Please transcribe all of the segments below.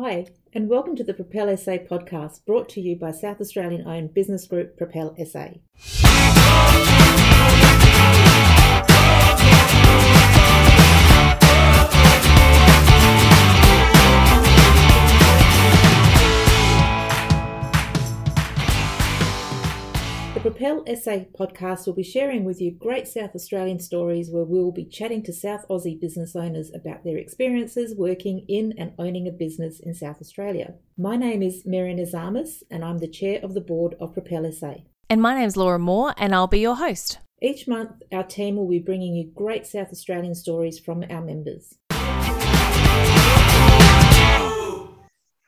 Hi, and welcome to the Propel SA podcast brought to you by South Australian owned business group Propel SA. Propel SA podcast will be sharing with you great South Australian stories where we will be chatting to South Aussie business owners about their experiences working in and owning a business in South Australia. My name is Marian Azamas and I'm the chair of the board of Propel SA. And my name's Laura Moore and I'll be your host. Each month, our team will be bringing you great South Australian stories from our members.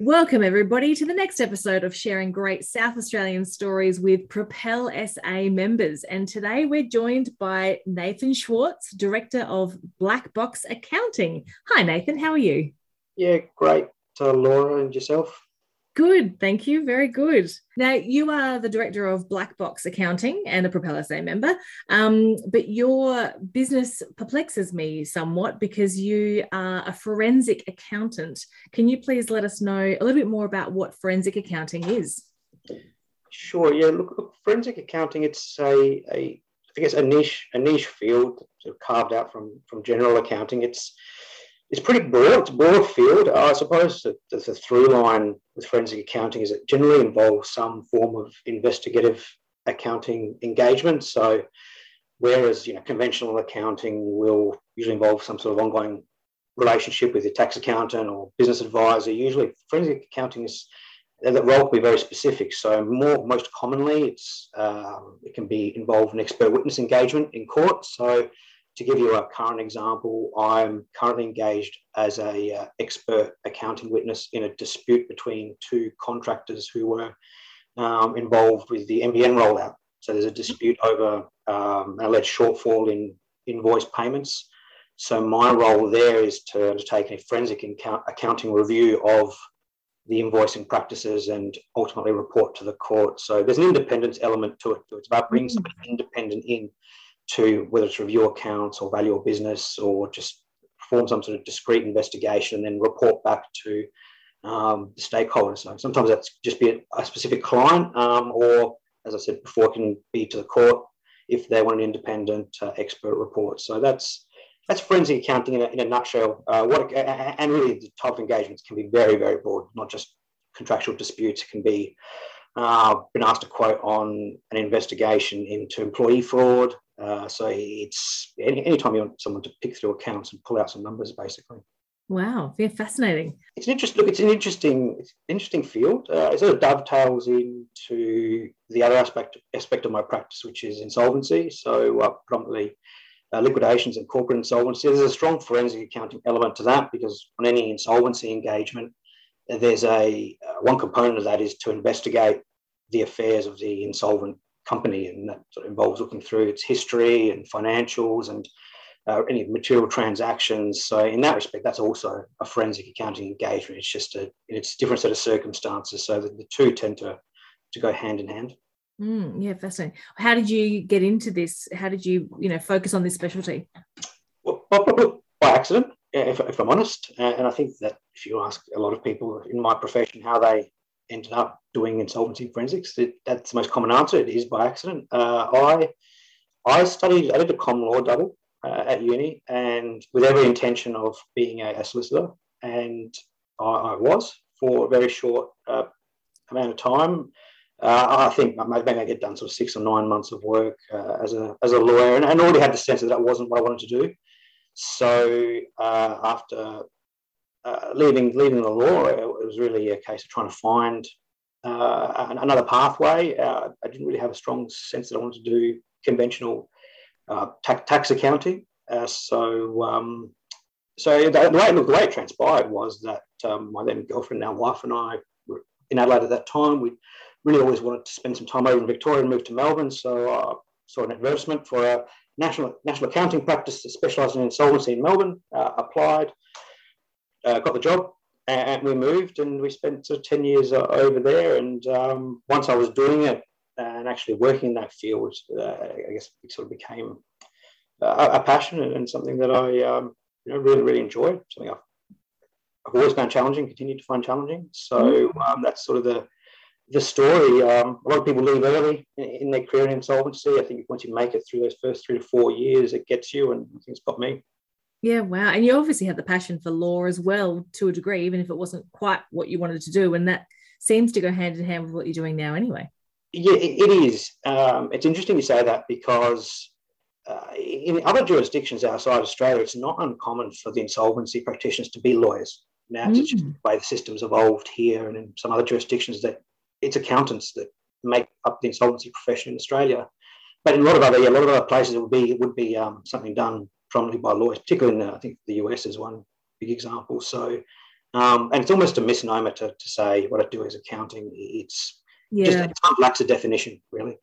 Welcome, everybody, to the next episode of sharing great South Australian stories with Propel SA members. And today we're joined by Nathan Schwartz, Director of Black Box Accounting. Hi, Nathan, how are you? Yeah, great. Uh, Laura and yourself? Good, thank you. Very good. Now, you are the director of Black Box Accounting and a Propel SA member, um, but your business perplexes me somewhat because you are a forensic accountant. Can you please let us know a little bit more about what forensic accounting is? Sure. Yeah. Look, look forensic accounting. It's a, a I guess a niche a niche field sort of carved out from from general accounting. It's it's pretty broad. It's a broad field. I suppose the, the through line with forensic accounting is it generally involves some form of investigative accounting engagement. So, whereas you know conventional accounting will usually involve some sort of ongoing relationship with your tax accountant or business advisor, usually forensic accounting is that role can be very specific. So, more most commonly, it's um, it can be involved in expert witness engagement in court. So to give you a current example, I'm currently engaged as a uh, expert accounting witness in a dispute between two contractors who were um, involved with the NBN rollout. So there's a dispute over um, an alleged shortfall in invoice payments. So my role there is to undertake a forensic account- accounting review of the invoicing practices and ultimately report to the court. So there's an independence element to it. It's about bringing mm. somebody independent in to whether it's review accounts or value a business or just perform some sort of discrete investigation and then report back to um, the stakeholders. So sometimes that's just be a, specific client, um, or as I said before, it can be to the court if they want an independent uh, expert report. So that's that's forensic accounting in a, in a nutshell. Uh, what and really the type of engagements can be very very broad, not just contractual disputes. It can be uh, been asked to quote on an investigation into employee fraud, uh, so it's any, anytime you want someone to pick through accounts and pull out some numbers, basically. Wow, yeah, fascinating. It's an interesting Look, it's an interesting, it's an interesting field. Uh, it sort of dovetails into the other aspect aspect of my practice, which is insolvency. So uh, predominantly uh, liquidations and corporate insolvency. There's a strong forensic accounting element to that because on any insolvency engagement, there's a uh, one component of that is to investigate the affairs of the insolvent company, and that sort of involves looking through its history and financials and uh, any material transactions. So in that respect, that's also a forensic accounting engagement. It's just a it's a different set of circumstances, so that the two tend to to go hand in hand. Mm, yeah, fascinating. How did you get into this? How did you you know focus on this specialty? Well, by accident, if, if I'm honest, and I think that if you ask a lot of people in my profession how they ended up doing insolvency forensics. It, that's the most common answer. It is by accident. Uh, I I studied. I did a common law double uh, at uni, and with every intention of being a, a solicitor, and I, I, was for a very short uh, amount of time. Uh, I think maybe I get done sort of six or nine months of work uh, as a as a lawyer, and, and already had the sense that that wasn't what I wanted to do. So uh, after uh, leaving leaving the law, it was really a case of trying to find uh, another pathway. Uh, I didn't really have a strong sense that I wanted to do conventional uh, tax, accounting. Uh, so um, so the, the, way, the way it transpired was that um, my then girlfriend, now wife, and I were in Adelaide at that time. We really always wanted to spend some time over in Victoria and move to Melbourne. So I saw an advertisement for a national national accounting practice that specialised in insolvency in Melbourne. applied uh, got the job and we moved and we spent sort of 10 years uh, over there. And um, once I was doing it and actually working in that field, uh, I guess it sort of became a, a passion and something that I um, you know, really, really enjoyed, something I've I've always found challenging, continue to find challenging. So mm. um, that's sort of the the story. Um, a lot of people leave early in, in, their career in insolvency. I think once you make it through those first three to four years, it gets you, and I think it's got me. Yeah, wow. And you obviously had the passion for law as well to a degree, even if it wasn't quite what you wanted to do. And that seems to go hand in hand with what you're doing now anyway. Yeah, it is. Um, it's interesting you say that because uh, in other jurisdictions outside Australia, it's not uncommon for the insolvency practitioners to be lawyers. Now, mm. it's just the way the system's evolved here and in some other jurisdictions that it's accountants that make up the insolvency profession in Australia. But in a lot of other, yeah, a lot of other places, it would be it would be um, something done prominently by lawyers, particularly in the, I think the US is one big example. So, um, and it's almost a misnomer to, to say what I do is accounting. It's yeah. just it lacks a definition, really.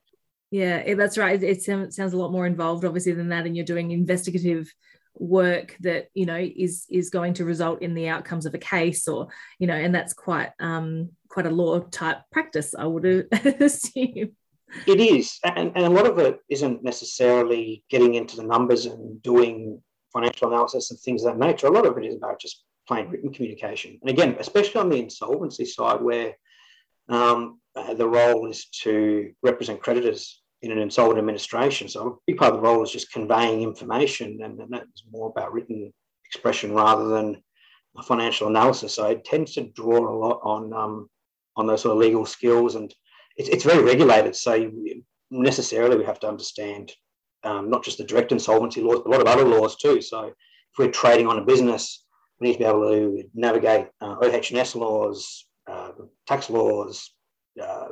Yeah, that's right. It, it sounds a lot more involved, obviously, than that. And you're doing investigative work that you know is is going to result in the outcomes of a case, or you know, and that's quite um, quite a law type practice, I would assume. It is, and, and a lot of it isn't necessarily getting into the numbers and doing financial analysis and things of that nature. A lot of it is about just plain written communication. And again, especially on the insolvency side, where um, the role is to represent creditors in an insolvent administration. So a big part of the role is just conveying information, and, and that's more about written expression rather than a financial analysis. So it tends to draw a lot on um, on those sort of legal skills, and it's, it's very regulated. So necessarily we have to understand um, not just the direct insolvency laws, but a lot of other laws too. So if we're trading on a business, we need to be able to navigate uh, OH&S laws, uh, tax laws, uh,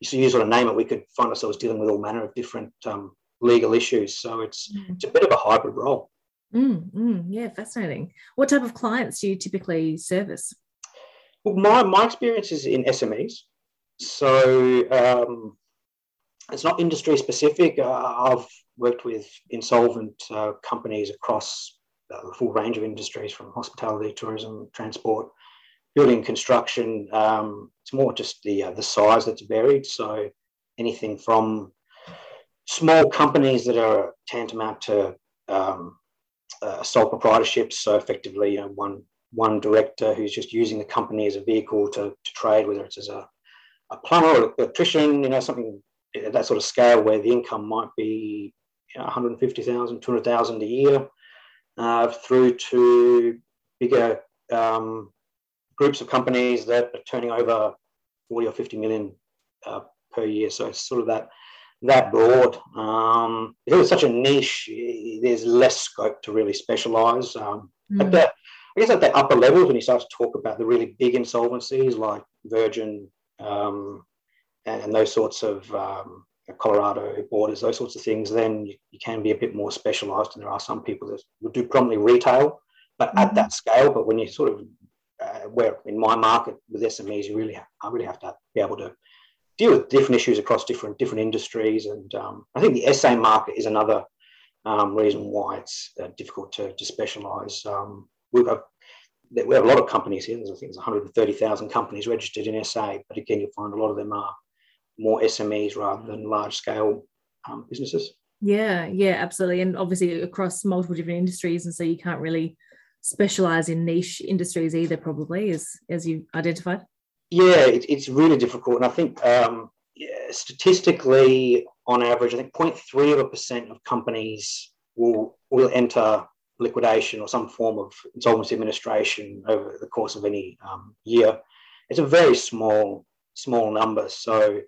you use sort of name it, we could find ourselves dealing with all manner of different um, legal issues. So it's mm. it's a bit of a hybrid role. Mm, mm, yeah, fascinating. What type of clients do you typically service? Well, my my experience is in SMEs, so um, it's not industry specific. Uh, I've worked with insolvent uh, companies across the full range of industries, from hospitality, tourism, transport, building construction, um, it's more just the uh, the size that's varied. So anything from small companies that are tantamount to um, uh, sole proprietorships, so effectively you know, one one director who's just using the company as a vehicle to, to trade, whether it's as a, a plumber or an electrician, you know, something at that sort of scale where the income might be you know, 150,000, 200,000 a year, uh, through to bigger um, groups of companies that are turning over 40 or 50 million uh, per year. So it's sort of that that broad. Um, because it's such a niche, there's less scope to really specialize. Um, mm. At that, I guess at the upper levels, when you start to talk about the really big insolvencies like Virgin um, and, and, those sorts of um, Colorado borders, those sorts of things, then you, you, can be a bit more specialized. And there are some people that would do prominently retail, but at that scale. But when you sort of uh, where in my market with SMEs, you really have, I really have to be able to deal with different issues across different different industries. And um, I think the SA market is another um, reason why it's uh, difficult to, to specialise. Um, we have we have a lot of companies here. There's, I think there's 130,000 companies registered in SA, but again, you'll find a lot of them are more SMEs rather than large scale um, businesses. Yeah, yeah, absolutely, and obviously across multiple different industries, and so you can't really specialize in niche industries either, probably, as, as you identified? Yeah, it, it's really difficult. And I think um, yeah, statistically, on average, I think 0.3 of a percent of companies will, will enter liquidation or some form of insolvency administration over the course of any um, year. It's a very small, small number. So,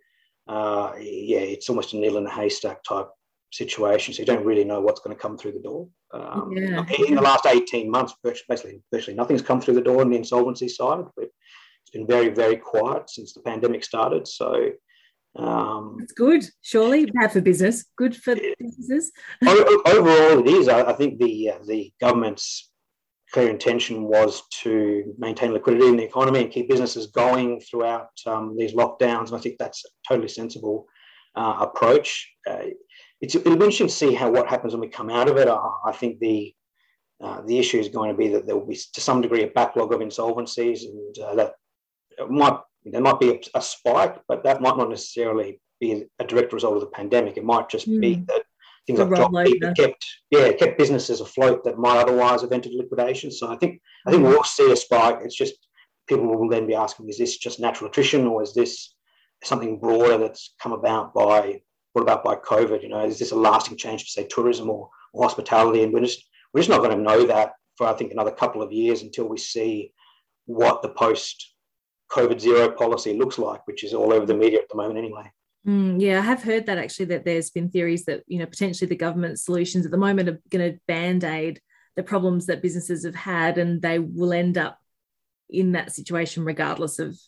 uh, yeah, it's almost a needle in a haystack type situation. So you don't really know what's going to come through the door. Um, yeah. In the last 18 months, basically, virtually nothing's come through the door on the insolvency side. It's been very, very quiet since the pandemic started. So um, it's good, surely bad for business, good for businesses. overall, it is. I, I think the uh, the government's clear intention was to maintain liquidity in the economy and keep businesses going throughout um, these lockdowns. And I think that's a totally sensible uh, approach. Uh, it's, it'll be interesting to see how what happens when we come out of it. I, I think the uh, the issue is going to be that there will be to some degree a backlog of insolvencies, and uh, that might there might be a, a, spike, but that might not necessarily be a direct result of the pandemic. It might just mm. be hmm. that things like JobKeeper kept yeah kept businesses afloat that might otherwise have entered liquidation. So I think I think we'll see a spike. It's just people will then be asking, is this just natural attrition or is this something broader that's come about by what about by COVID? You know, is this a lasting change to say tourism or, or hospitality? And we're just we're just not going to know that for I think another couple of years until we see what the post COVID zero policy looks like, which is all over the media at the moment anyway. Mm, yeah, I have heard that actually that there's been theories that you know potentially the government solutions at the moment are going to band aid the problems that businesses have had, and they will end up in that situation regardless of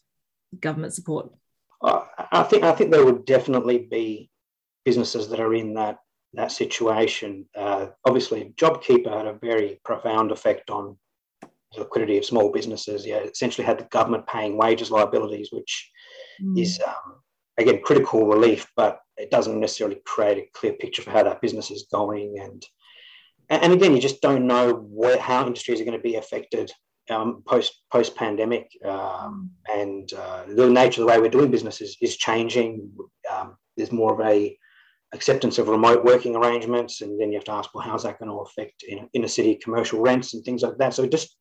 government support. I think I think there would definitely be businesses that are in that that situation. Uh, obviously, JobKeeper had a very profound effect on liquidity of small businesses. Yeah, essentially had the government paying wages liabilities, which mm. is um, again critical relief, but it doesn't necessarily create a clear picture for how that business is going. And and again, you just don't know where, how industries are going to be affected um, post post pandemic, um, and uh, the nature of the way we're doing business is, is changing. Um, there's more of a acceptance of remote working arrangements, and then you have to ask, well, how's that going to affect in inner city commercial rents and things like that? So just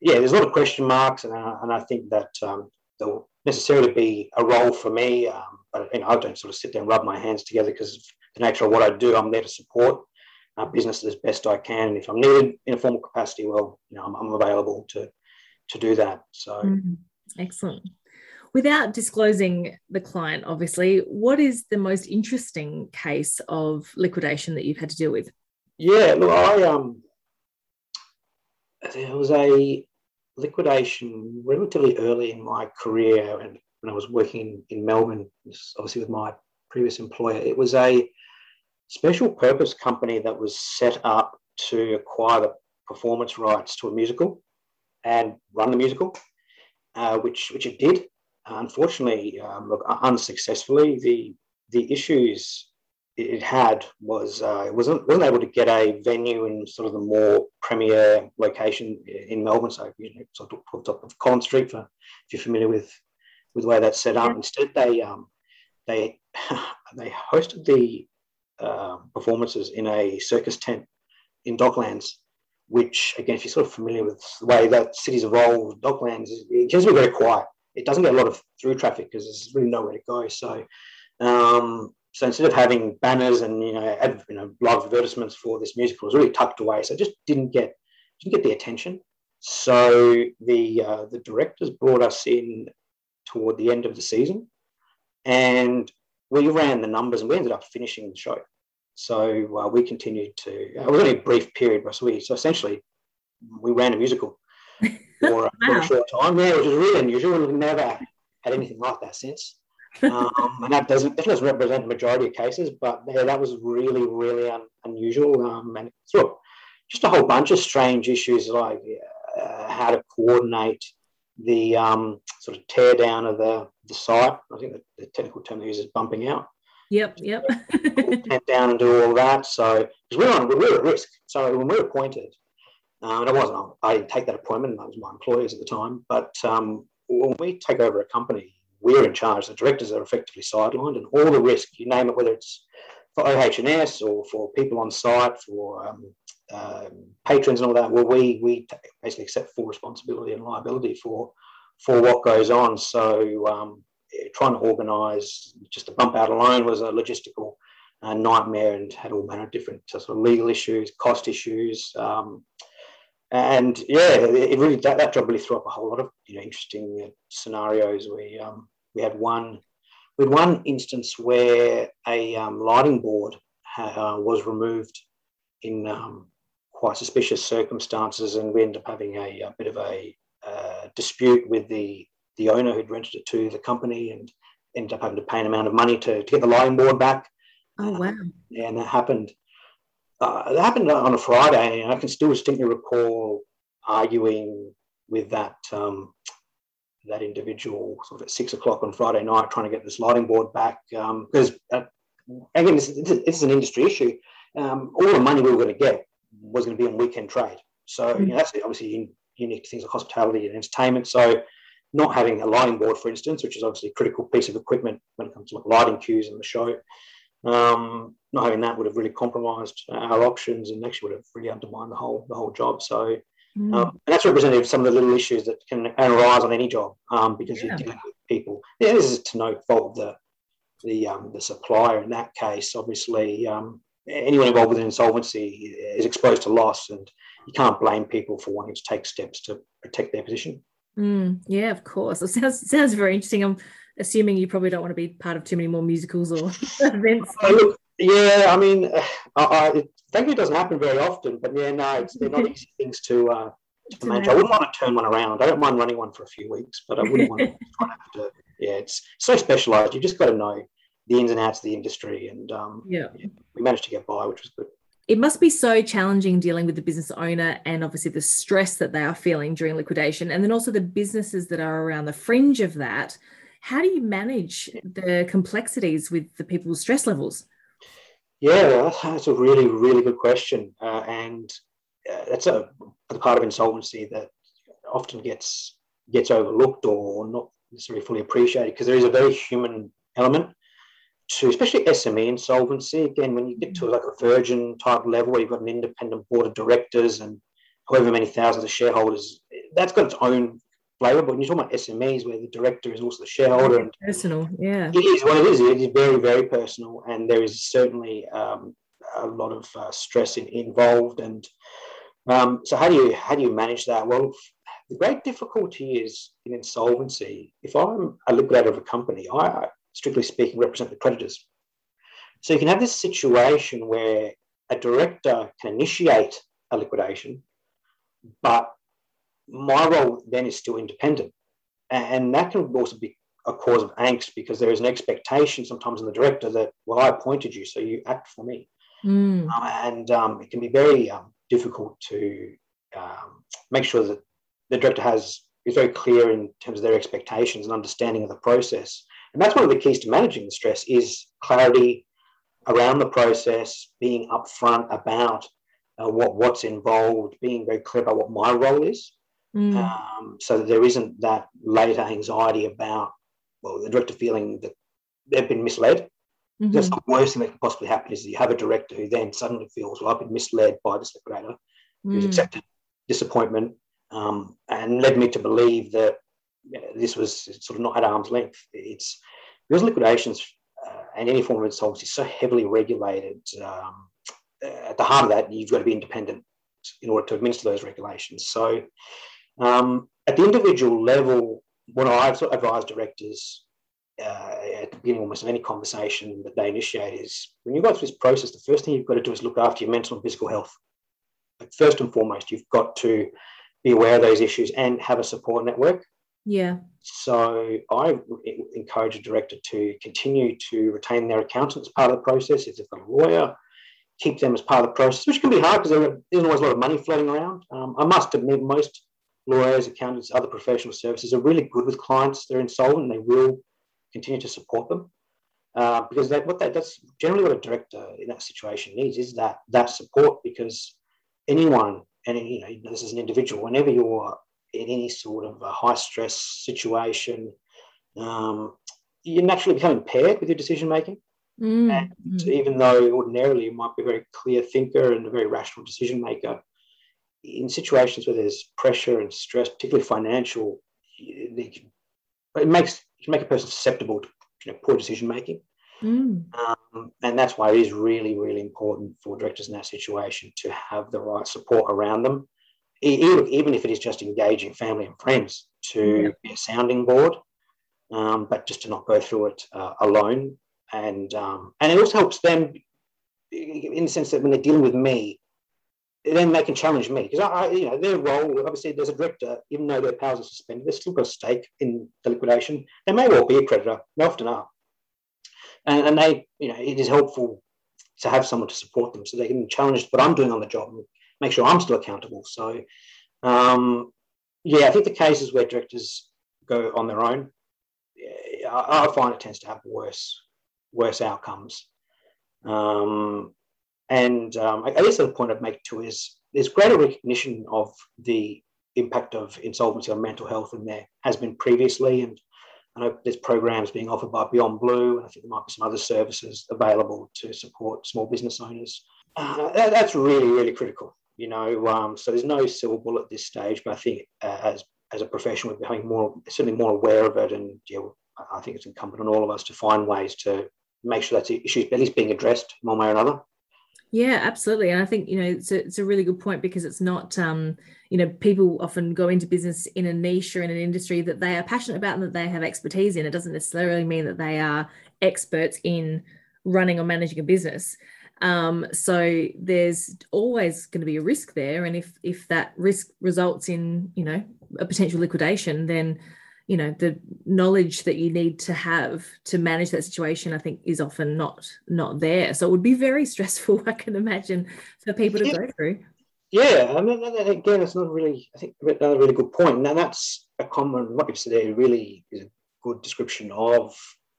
yeah, there's a lot of question marks, and, uh, and I think that um, there'll necessarily be a role for me, um, but you know, I don't sort of sit there and rub my hands together because the nature of what I do, I'm there to support uh, business as best I can. And if I'm needed in a formal capacity, well, you know, I'm, I'm available to to do that. So mm-hmm. excellent without disclosing the client, obviously, what is the most interesting case of liquidation that you've had to deal with? Yeah, look, I um, there was a liquidation relatively early in my career, and when I was working in Melbourne, obviously with my previous employer, it was a special purpose company that was set up to acquire the performance rights to a musical and run the musical, uh, which which it did. Unfortunately, um, unsuccessfully, the the issues it had was uh, it wasn't wasn't able to get a venue in sort of the more premier location in Melbourne. So you know, sort of top of Collins Street, for if you're familiar with with the way that's set up. Yeah. Instead, they um, they they hosted the uh, performances in a circus tent in Docklands. Which again, if you're sort of familiar with the way that cities evolve, Docklands it tends to be very quiet it doesn't get a lot of through traffic because there's really nowhere to go. So, um, so instead of having banners and you know, ad, you know live advertisements for this musical, it was really tucked away. So it just didn't get didn't get the attention. So the uh, the directors brought us in toward the end of the season, and we ran the numbers, and we ended up finishing the show. So uh, we continued to. Uh, it was only a brief period, but so we so essentially we ran a musical for, wow. for a short time. Yeah, which is really unusual. We've never had anything like that since. Um, and that doesn't, that doesn't represent the majority of cases, but yeah, that was really, really un, unusual. Um, and sort just a whole bunch of strange issues like uh, how to coordinate the um, sort of tear down of the, the site. I think the, the technical term they use is bumping out. Yep, yep. Tear down and do all that. So, because we're on, we're at risk. So when we're appointed, uh, and I wasn't, I didn't take that appointment, and that was my employers at the time. But um, when we take over a company, we're in charge. The directors are effectively sidelined, and all the risk, you name it, whether it's for OH&S or for people on site, for um, uh, patrons and all that, well, we, we basically accept full responsibility and liability for, for what goes on. So um, trying to organise just a bump out alone was a logistical uh, nightmare and had all manner of different sort of legal issues, cost issues. Um, and yeah, it really that, that job really threw up a whole lot of you know interesting uh, scenarios. We um, we had one we had one instance where a um, lighting board uh, was removed in um, quite suspicious circumstances, and we ended up having a, a bit of a uh, dispute with the the owner who'd rented it to the company, and ended up having to pay an amount of money to, to get the lighting board back. Oh wow! yeah, and that happened uh, it happened on a Friday, and I can still distinctly recall arguing with that um, that individual sort of at six o'clock on Friday night, trying to get this lighting board back because um, uh, again, this, is an industry issue. Um, all the money we were going to get was going to be on weekend trade, so you know, that's obviously unique to things like hospitality and entertainment. So not having a lighting board, for instance, which is obviously a critical piece of equipment when it comes to like lighting cues in the show, Um, not having that would have really compromised our options and actually would have really undermined the whole the whole job. So, mm. um, and that's representative of some of the little issues that can arise on any job um, because yeah. you're dealing with people. Yeah, this is to no fault of the the um, the supplier in that case. Obviously, um, anyone involved with an insolvency is exposed to loss, and you can't blame people for wanting to take steps to protect their position. Mm, yeah, of course. It sounds sounds very interesting. I'm assuming you probably don't want to be part of too many more musicals or events. Oh, look, yeah, I mean, I, I, thankfully it doesn't happen very often, but yeah, no, it's, they're not easy things to, uh, to manage. I wouldn't want to turn one around. I don't mind running one for a few weeks, but I wouldn't want to, to yeah, it's so specialized. You just got to know the ins and outs of the industry, and um, yeah. yeah, we managed to get by, which was good. It must be so challenging dealing with the business owner and obviously the stress that they are feeling during liquidation, and then also the businesses that are around the fringe of that. How do you manage the complexities with the people's stress levels? Yeah, that's a really, really good question. Uh, and uh, that's a, part of insolvency that often gets gets overlooked or not necessarily fully appreciated because there is a very human element to especially SME insolvency. Again, when you get to like a Virgin type level where you've got an independent board of directors and however many thousands of shareholders, that's got its own But when you're talking about SMEs where the director is also the shareholder and personal, yeah. It is what it is. It is very, very personal. And there is certainly um, a lot of uh, stress in, involved. And um, so how do you how do you manage that? Well, the great difficulty is in insolvency. If I'm a liquidator of a company, I strictly speaking, represent the creditors. So you can have this situation where a director can initiate a liquidation, but my role then is still independent. And that can also be a cause of angst because there is an expectation sometimes in the director that, well, I appointed you, so you act for me. Mm. Um, and um, it can be very um, difficult to um, make sure that the director has is very clear in terms of their expectations and understanding of the process. And that's one of the keys to managing the stress is clarity around the process, being upfront about uh, what, what's involved, being very clear about what my role is. Mm. Um, so there isn't that later anxiety about, well, the director feeling that they've been misled. Mm-hmm. That's the worst thing that can possibly happen is you have a director who then suddenly feels, well, I've been misled by this liquidator mm. who's accepted disappointment um, and led me to believe that this was sort of not at arm's length. It's because liquidations uh, and any form of insolvency is so heavily regulated. Um, at the heart of that, you've got to be independent in order to administer those regulations. So, um, at the individual level, when I advise directors uh, at the beginning almost of any conversation that they initiate is when you go through this process, the first thing you've got to do is look after your mental and physical health. Like first and foremost, you've got to be aware of those issues and have a support network. Yeah. So I encourage a director to continue to retain their accountant as part of the process. If they've got a lawyer, keep them as part of the process, which can be hard because there isn't always a lot of money floating around. Um, I must admit, most lawyers, accountants, other professional services are really good with clients. They're insolvent and they will continue to support them. Uh, because that, what that, that's generally what a director in that situation needs is that that support because anyone and you know this is an individual whenever you're in any sort of a high stress situation, um, you naturally become impaired with your decision making. Mm. And even though ordinarily you might be a very clear thinker and a very rational decision maker, in situations where there's pressure and stress, particularly financial, it makes it can make a person susceptible to you know, poor decision making. Mm. Um, and that's why it is really, really important for directors in that situation to have the right support around them even, even if it is just engaging family and friends to be a sounding board, um, but just to not go through it uh, alone. And um, and it also helps them in the sense that when they're dealing with me, then they can challenge me because I, I, you know, their role. Obviously, there's a director, even though their powers are suspended, they've still got a stake in the liquidation. They may well be a creditor. They often are, and, and they, you know, it is helpful to have someone to support them so they can challenge what I'm doing on the job and make sure I'm still accountable. So, um, yeah, I think the cases where directors go on their own, I, I find it tends to have worse worse outcomes. Um, and um, I guess the point I'd make too is there's greater recognition of the impact of insolvency on mental health than there has been previously. And I know there's programs being offered by Beyond Blue, and I think there might be some other services available to support small business owners. Uh, that, that's really, really critical. You know, um, so there's no silver bullet at this stage, but I think uh, as as a profession, we're becoming more certainly more aware of it, and yeah, I think it's incumbent on all of us to find ways to make sure that issue is at least being addressed one way or another. Yeah, absolutely. And I think, you know, it's a, it's a really good point because it's not, um, you know, people often go into business in a niche or in an industry that they are passionate about and that they have expertise in. It doesn't necessarily mean that they are experts in running or managing a business. Um, so there's always going to be a risk there. And if if that risk results in, you know, a potential liquidation, then you know the knowledge that you need to have to manage that situation i think is often not not there. So it would be very stressful i can imagine for people to go through. Yeah i mean again it's not really i think another really good point. Now that's a common what you've said there really is a good description of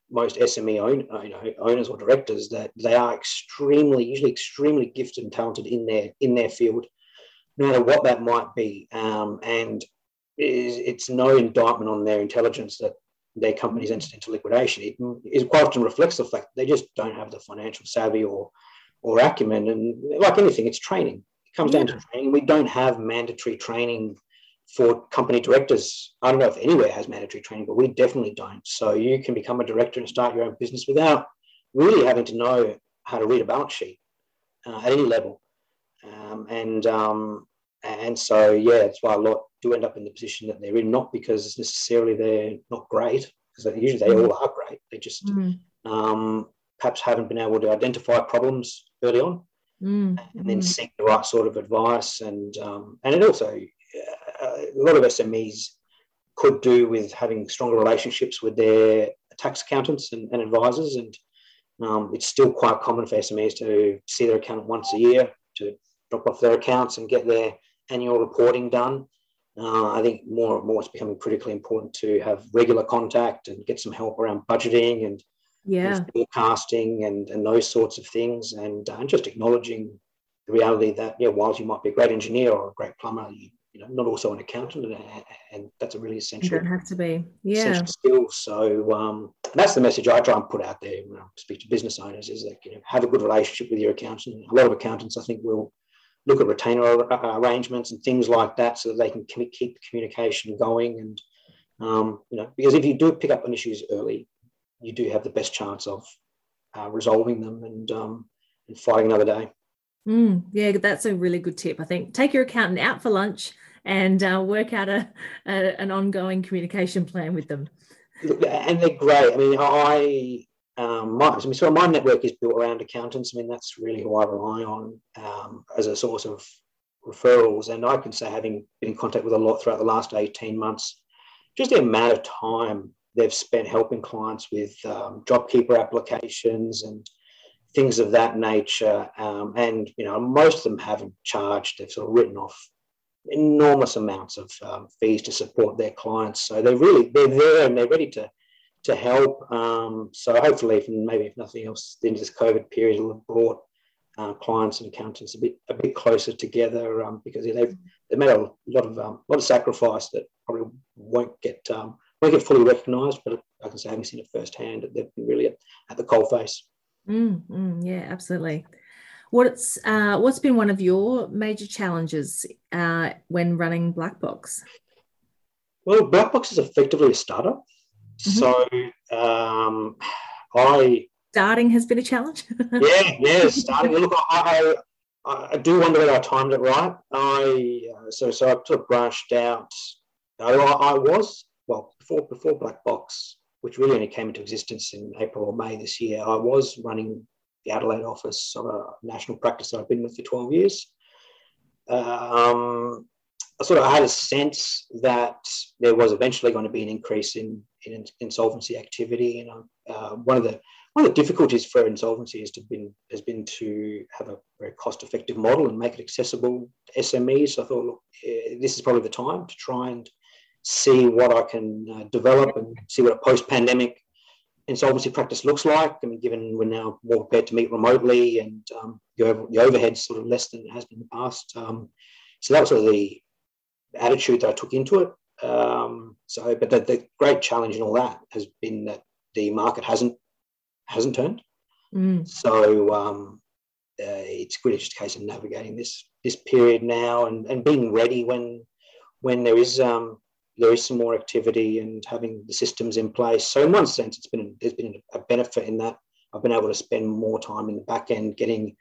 most sme own, you know, owners or directors that they are extremely usually extremely gifted and talented in their in their field no matter what that might be. Um, and is it's no indictment on their intelligence that their company's entered into liquidation. It, it quite often reflects the fact they just don't have the financial savvy or or acumen. And like anything, it's training. It comes yeah. down to training. We don't have mandatory training for company directors. I don't know if anywhere has mandatory training, but we definitely don't. So you can become a director and start your own business without really having to know how to read a balance sheet uh, at any level. Um, and um, and so, yeah, that's why a lot do end up in the position that they're in, not because necessarily they're not great, because usually they mm. all are great. They just mm. um, perhaps haven't been able to identify problems early on mm. and then mm. seek the right sort of advice. And, um, and it also, uh, a lot of SMEs could do with having stronger relationships with their tax accountants and, and advisors. And um, it's still quite common for SMEs to see their accountant once a year to drop off their accounts and get their annual reporting done. Uh, I think more and more it's becoming critically important to have regular contact and get some help around budgeting and, yeah. and forecasting and, and those sorts of things, and, uh, and just acknowledging the reality that yeah, whilst you might be a great engineer or a great plumber, you, you know, not also an accountant, and, and that's a really essential. You don't have to be, yeah, skill. So um, that's the message I try and put out there when I speak to business owners: is that you know have a good relationship with your accountant. A lot of accountants, I think, will look at retainer arrangements and things like that so that they can keep communication going and um, you know because if you do pick up on issues early you do have the best chance of uh, resolving them and um, and fighting another day. Mm, yeah that's a really good tip i think. Take your accountant out for lunch and uh, work out a, a, an ongoing communication plan with them. And they're great. I mean i um, my, so my network is built around accountants. I mean, that's really who I rely on um, as a source of referrals. And I can say, having been in contact with a lot throughout the last 18 months, just the amount of time they've spent helping clients with um, JobKeeper applications and things of that nature. Um, and, you know, most of them haven't charged, they've sort of written off enormous amounts of um, fees to support their clients. So they're really, they're there and they're ready to to help. Um, so hopefully, if, maybe if nothing else, then this COVID period will have brought uh, clients and accountants a bit a bit closer together um, because they've they've made a lot of um, lot of sacrifice that probably won't get um, won't get fully recognised. But I can say, having seen it firsthand, that they've been really at, at the coal face. Mm, mm, yeah, absolutely. What's uh, what's been one of your major challenges uh, when running Black Box? Well, Black Box is effectively a startup. Mm-hmm. So um, I starting has been a challenge. yeah, yeah, starting. Look, I, I, I, do wonder whether I timed it right. I uh, so so I sort of branched out. I, I was well before before Black Box, which really only came into existence in April or May this year. I was running the Adelaide office of a national practice that I've been with for twelve years. Um, I sort of had a sense that there was eventually going to be an increase in, in insolvency activity. And uh, one of the one of the difficulties for insolvency has been has been to have a very cost effective model and make it accessible to SMEs. So I thought, look, eh, this is probably the time to try and see what I can uh, develop and see what a post pandemic insolvency practice looks like. I mean, given we're now more prepared to meet remotely and um, the overhead's sort of less than it has been in the past. Um, so that was sort of the attitude that I took into it. Um, so, but the, the, great challenge in all that has been that the market hasn't hasn't turned. Mm. So um, uh, it's really just a case of navigating this this period now and, and being ready when when there is um, there is some more activity and having the systems in place. So in one sense, it's been there's been a benefit in that I've been able to spend more time in the back end getting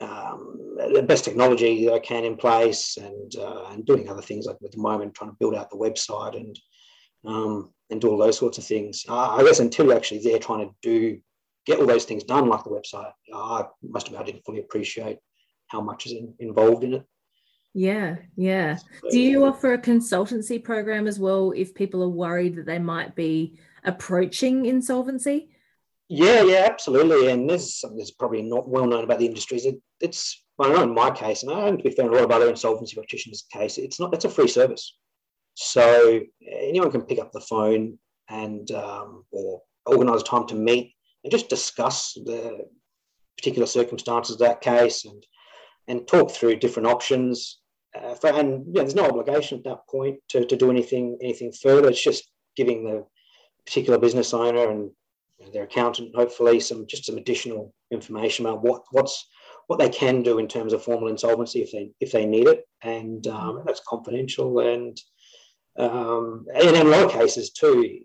um, the best technology that I can in place and uh, and doing other things like at the moment trying to build out the website and um, and do all those sorts of things. Uh, I guess until you're actually there trying to do get all those things done like the website, I must have I didn't fully appreciate how much is in, involved in it. Yeah, yeah. Do you offer a consultancy program as well if people are worried that they might be approaching insolvency? Yeah, yeah, absolutely. And there's something that's probably not well known about the industries. It, it's, I know in my case, and I think we found a lot of other insolvency practitioners' case, it's not, it's a free service. So anyone can pick up the phone and um, or organise time to meet and just discuss the particular circumstances of that case and and talk through different options. Uh, for, and there's no obligation at that point to, to do anything anything further. It's just giving the particular business owner and their accountant hopefully some just some additional information about what what's what they can do in terms of formal insolvency if they if they need it, and um, that's confidential. And um, and in a lot of cases too,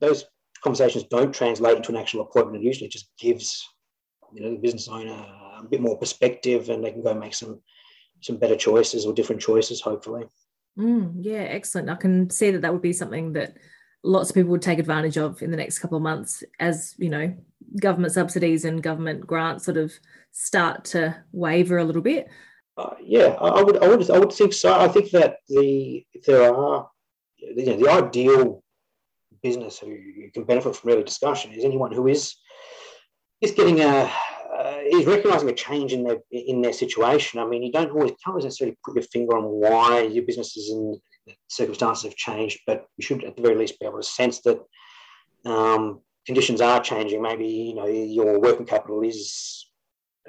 those conversations don't translate into an actual appointment. It usually just gives you know the business owner a bit more perspective, and they can go make some some better choices or different choices, hopefully. Mm, yeah, excellent. I can see that that would be something that lots of people would take advantage of in the next couple of months as you know government subsidies and government grants sort of start to waver a little bit uh, yeah I would I would I would think so I think that the there are you know, the ideal business who can benefit from early discussion is anyone who is is getting a uh, is recognizing a change in their in their situation. I mean, you don't always can't necessarily put your finger on why your business is in circumstances have changed, but you should at the very least be able to sense that um, conditions are changing. Maybe you know your working capital is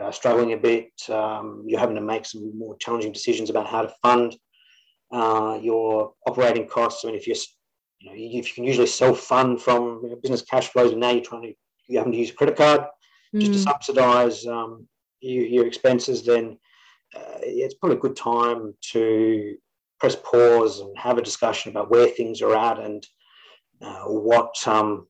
uh, struggling a bit. Um, you're having to make some more challenging decisions about how to fund uh, your operating costs. I mean, if you're you know if you can usually self fund from you know, business cash flows, and now you're trying to you're having to use a credit card mm. just to mm. subsidise um, your, your, expenses, then uh, it's probably a good time to press pause and have a discussion about where things are at and uh, what um,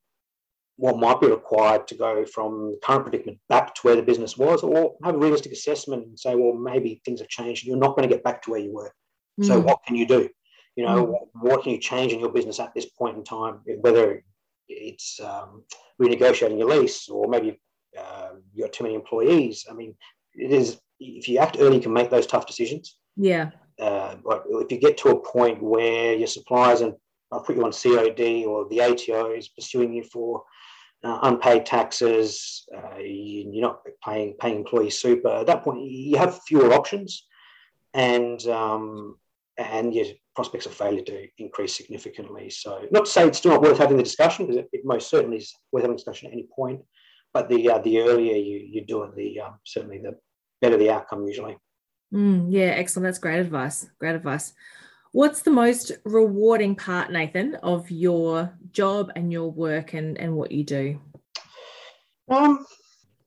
what might be required to go from the current predicament back to where the business was, or have a realistic assessment and say, well, maybe things have changed. You're not going to get back to where you were. Mm. So what can you do? You know, mm. what, can you change in your business at this point in time? Whether it's um, renegotiating your lease, or maybe uh, you got too many employees. I mean, it is if you act early, you can make those tough decisions. Yeah uh, if you get to a point where your suppliers and I'll put you on COD or the ATO is pursuing you for uh, unpaid taxes, uh, you, are not paying paying employee super. At that point, you have fewer options, and um, and your prospects of failure do increase significantly. So, not to say it's still not worth having the discussion because it, it, most certainly is worth having a discussion at any point. But the uh, the earlier you you do it, the um, certainly the better the outcome usually. Mm, yeah, excellent. That's great advice. Great advice. What's the most rewarding part, Nathan, of your job and your work and, and what you do? Um,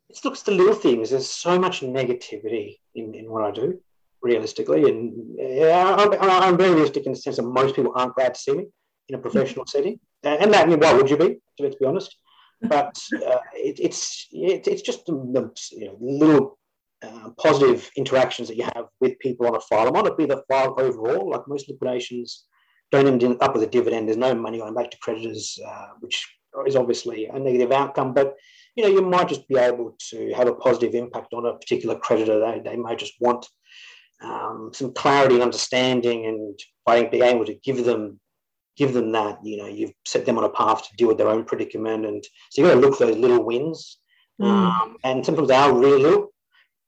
it looks the little things. There's so much negativity in, in what I do, realistically. And yeah, I'm, I'm very realistic in the sense that most people aren't glad to see me in a professional setting. And that, why would you be, let's be honest? But uh, it, it's it, it's just the, the you know, little uh, positive interactions that you have with people on a file. It might not be the file overall, like most liquidations don't end up with a dividend. There's no money going back to creditors, uh, which is obviously a negative outcome. But you know, you might just be able to have a positive impact on a particular creditor. They, they may just want um, some clarity, and understanding, and by being able to give them give them that, you know, you've set them on a path to deal with their own predicament. And so you've got to look for those little wins. Mm. Um, and sometimes they are really little,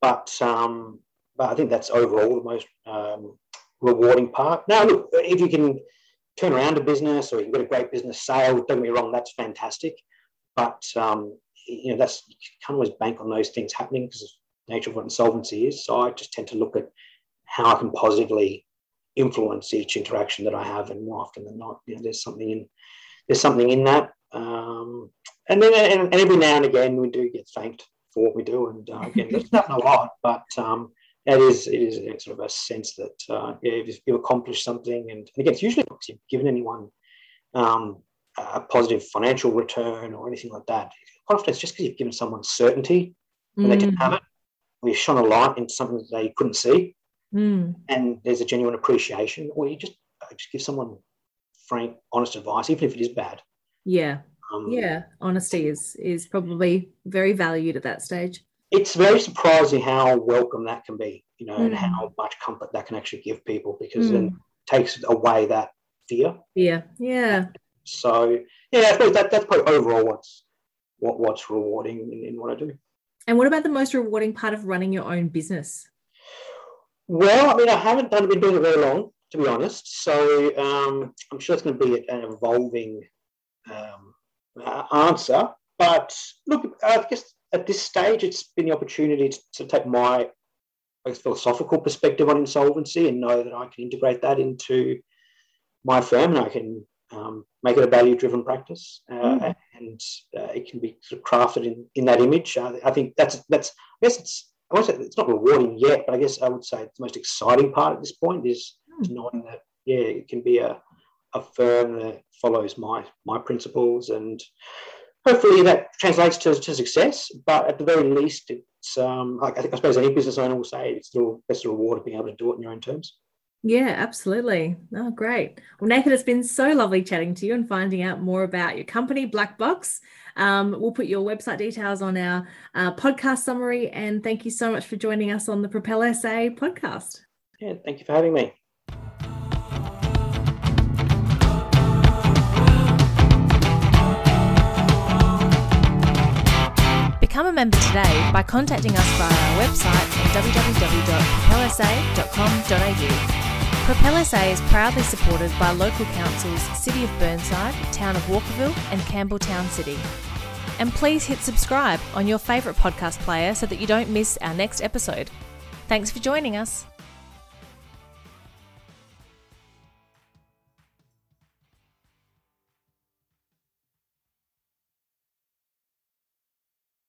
but um, but I think that's overall the most um, rewarding part. Now, look, if you can turn around a business or you can get a great business sale, don't get me wrong, that's fantastic. But um, you know, that's you can't always bank on those things happening because of nature of what insolvency is. So I just tend to look at how I can positively influence each interaction that I have, and more often than not, you know, there's something in there's something in that. Um, and then and, and, every now and again we do get thanked for what we do, and uh, again, that's not a lot, but um, it is it is sort of a sense that uh, yeah, you've, you've, accomplished something, and, again, it's usually because you've given anyone um, a positive financial return or anything like that. Quite often, it's just because you've given someone certainty and mm. they didn't have it, or you've shone a light into something that they couldn't see, mm. and there's a genuine appreciation, or you just uh, just give someone frank, honest advice, even if it is bad. Yeah, um, yeah, honesty is is probably very valued at that stage. It's very surprising how welcome that can be, you know, mm. and how much comfort that can actually give people because mm. it takes away that fear. Yeah, yeah. So yeah, I suppose that that's probably overall what's what what's rewarding in, in what I do. And what about the most rewarding part of running your own business? Well, I mean, I haven't done been doing it very long, to be honest. So um, I'm sure it's going to be an evolving um, uh, answer. But look, I guess at this stage, it's been the opportunity to, to take my I guess, philosophical perspective on insolvency and know that I can integrate that into my firm and I can um, make it a value-driven practice, uh, mm. and uh, it can be sort of crafted in, in that image. Uh, I think that's that's. I guess it's. I won't say it's not rewarding yet, but I guess I would say the most exciting part at this point is, mm. knowing that yeah, it can be a, a firm that follows my my principles and hopefully that translates to, to success. But at the very least, it's um, like I, think, I suppose any business owner will say it's the best reward of being able to do it in your own terms. Yeah, absolutely. Oh, great. Well, Nathan, it's been so lovely chatting to you and finding out more about your company, Black Box. Um, we'll put your website details on our uh, podcast summary. And thank you so much for joining us on the Propel SA podcast. Yeah, thank you for having me. Member today by contacting us via our website at www.propelsa.com.au. Propel SA is proudly supported by local councils City of Burnside, Town of Walkerville, and Campbelltown City. And please hit subscribe on your favourite podcast player so that you don't miss our next episode. Thanks for joining us.